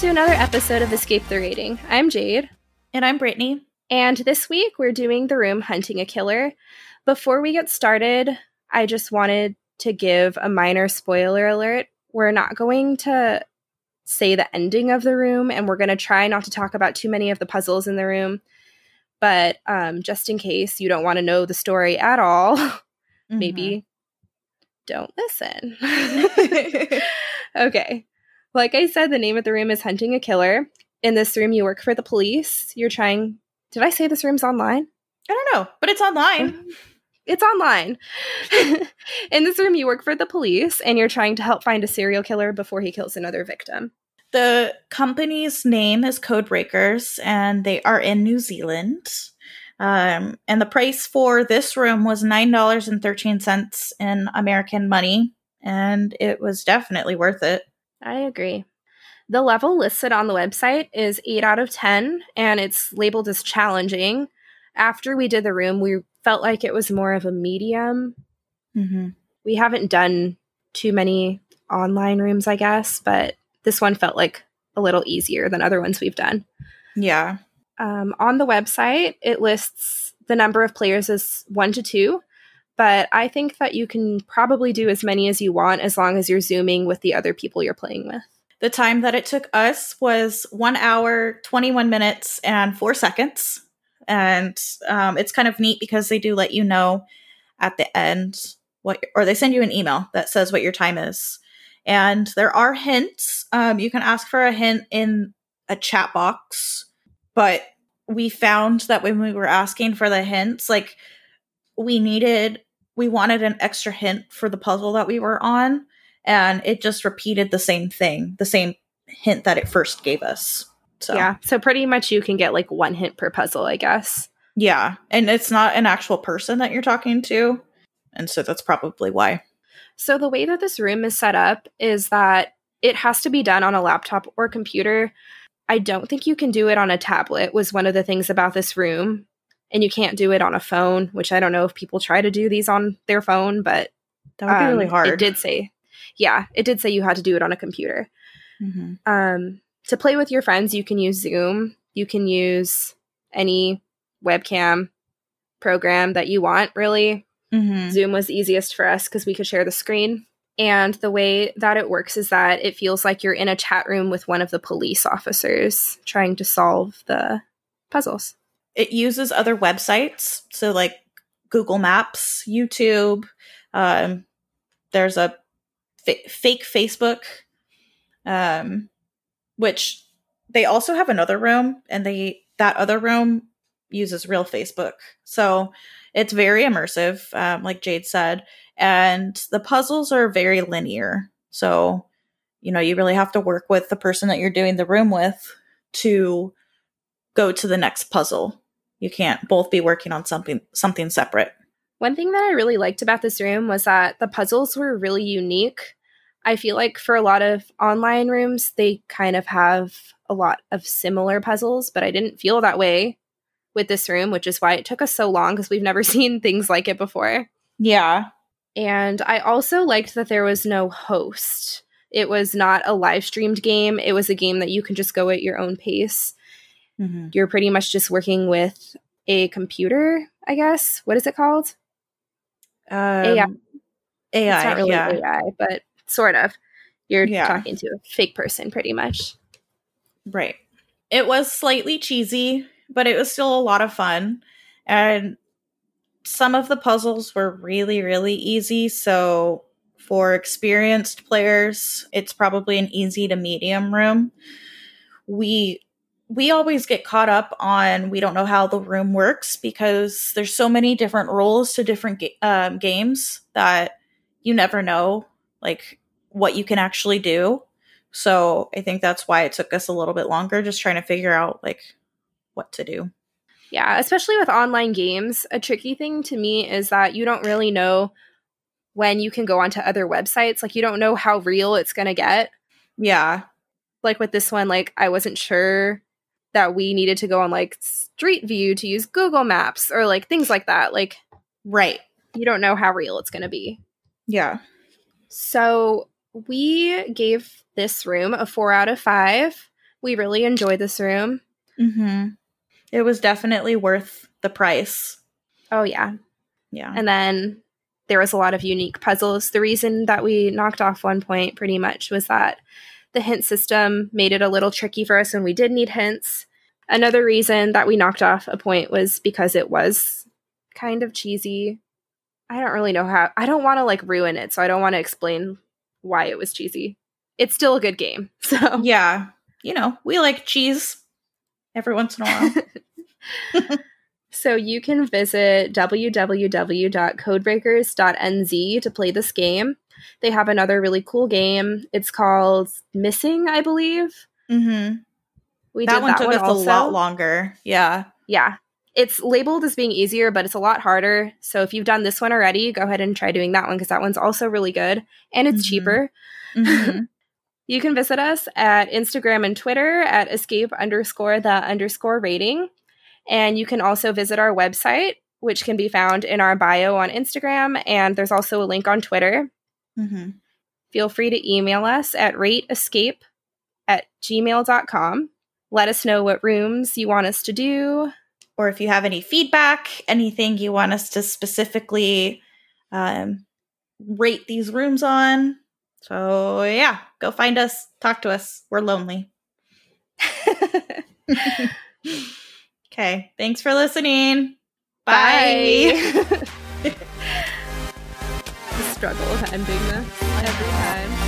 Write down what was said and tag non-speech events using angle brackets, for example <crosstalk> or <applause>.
to another episode of Escape the Rating. I'm Jade. And I'm Brittany. And this week we're doing The Room Hunting a Killer. Before we get started, I just wanted to give a minor spoiler alert. We're not going to say the ending of the room, and we're going to try not to talk about too many of the puzzles in the room. But um, just in case you don't want to know the story at all, <laughs> mm-hmm. maybe don't listen. <laughs> <laughs> okay. Like I said, the name of the room is Hunting a Killer. In this room, you work for the police. You're trying. Did I say this room's online? I don't know, but it's online. It's online. <laughs> In this room, you work for the police and you're trying to help find a serial killer before he kills another victim. The company's name is Codebreakers and they are in New Zealand. Um, and the price for this room was $9.13 in American money, and it was definitely worth it. I agree. The level listed on the website is 8 out of 10, and it's labeled as challenging. After we did the room, we felt like it was more of a medium. Mm-hmm. We haven't done too many online rooms, I guess, but this one felt like a little easier than other ones we've done. Yeah. Um, on the website, it lists the number of players as one to two, but I think that you can probably do as many as you want as long as you're zooming with the other people you're playing with. The time that it took us was one hour, 21 minutes, and four seconds. And um, it's kind of neat because they do let you know at the end what or they send you an email that says what your time is. And there are hints. Um, you can ask for a hint in a chat box but we found that when we were asking for the hints like we needed we wanted an extra hint for the puzzle that we were on and it just repeated the same thing the same hint that it first gave us so yeah, so pretty much you can get like one hint per puzzle, I guess. Yeah, and it's not an actual person that you're talking to, and so that's probably why. So the way that this room is set up is that it has to be done on a laptop or computer. I don't think you can do it on a tablet. Was one of the things about this room, and you can't do it on a phone. Which I don't know if people try to do these on their phone, but that would be really um, hard. It did say, yeah, it did say you had to do it on a computer. Mm-hmm. Um, to play with your friends, you can use Zoom. You can use any webcam program that you want, really. Mm-hmm. Zoom was easiest for us because we could share the screen. And the way that it works is that it feels like you're in a chat room with one of the police officers trying to solve the puzzles. It uses other websites, so like Google Maps, YouTube. Um, there's a fake Facebook. Um, which they also have another room and they that other room uses real facebook so it's very immersive um, like jade said and the puzzles are very linear so you know you really have to work with the person that you're doing the room with to go to the next puzzle you can't both be working on something something separate one thing that i really liked about this room was that the puzzles were really unique I feel like for a lot of online rooms, they kind of have a lot of similar puzzles, but I didn't feel that way with this room, which is why it took us so long because we've never <laughs> seen things like it before. Yeah. And I also liked that there was no host. It was not a live streamed game, it was a game that you can just go at your own pace. Mm-hmm. You're pretty much just working with a computer, I guess. What is it called? Um, AI. AI. It's not really yeah. AI, but sort of. You're yeah. talking to a fake person, pretty much. Right. It was slightly cheesy, but it was still a lot of fun. And some of the puzzles were really, really easy. So for experienced players, it's probably an easy to medium room. We we always get caught up on we don't know how the room works because there's so many different rules to different ga- um, games that you never know like what you can actually do. So I think that's why it took us a little bit longer just trying to figure out like what to do. Yeah, especially with online games, a tricky thing to me is that you don't really know when you can go onto other websites. Like you don't know how real it's going to get. Yeah. Like with this one, like I wasn't sure that we needed to go on like Street View to use Google Maps or like things like that. Like right. You don't know how real it's going to be. Yeah. So we gave this room a four out of five. We really enjoyed this room. Mm-hmm. It was definitely worth the price. Oh, yeah. Yeah. And then there was a lot of unique puzzles. The reason that we knocked off one point pretty much was that the hint system made it a little tricky for us when we did need hints. Another reason that we knocked off a point was because it was kind of cheesy. I don't really know how. I don't want to like ruin it, so I don't want to explain why it was cheesy. It's still a good game. <laughs> So, yeah, you know, we like cheese every once in a while. <laughs> <laughs> so you can visit www.codebreakers.nz to play this game. They have another really cool game. It's called Missing, I believe. Mm-hmm. We that one that took one us also. a lot longer. Yeah. Yeah. It's labeled as being easier, but it's a lot harder. So if you've done this one already, go ahead and try doing that one because that one's also really good and it's mm-hmm. cheaper. Mm-hmm. <laughs> <laughs> you can visit us at Instagram and Twitter at escape underscore the underscore rating. And you can also visit our website, which can be found in our bio on Instagram. And there's also a link on Twitter. Mm-hmm. Feel free to email us at rateescape at gmail.com. Let us know what rooms you want us to do. Or if you have any feedback, anything you want us to specifically um, rate these rooms on. So, yeah, go find us, talk to us. We're lonely. <laughs> <laughs> okay, thanks for listening. Bye. Bye. <laughs> struggle of ending this every time.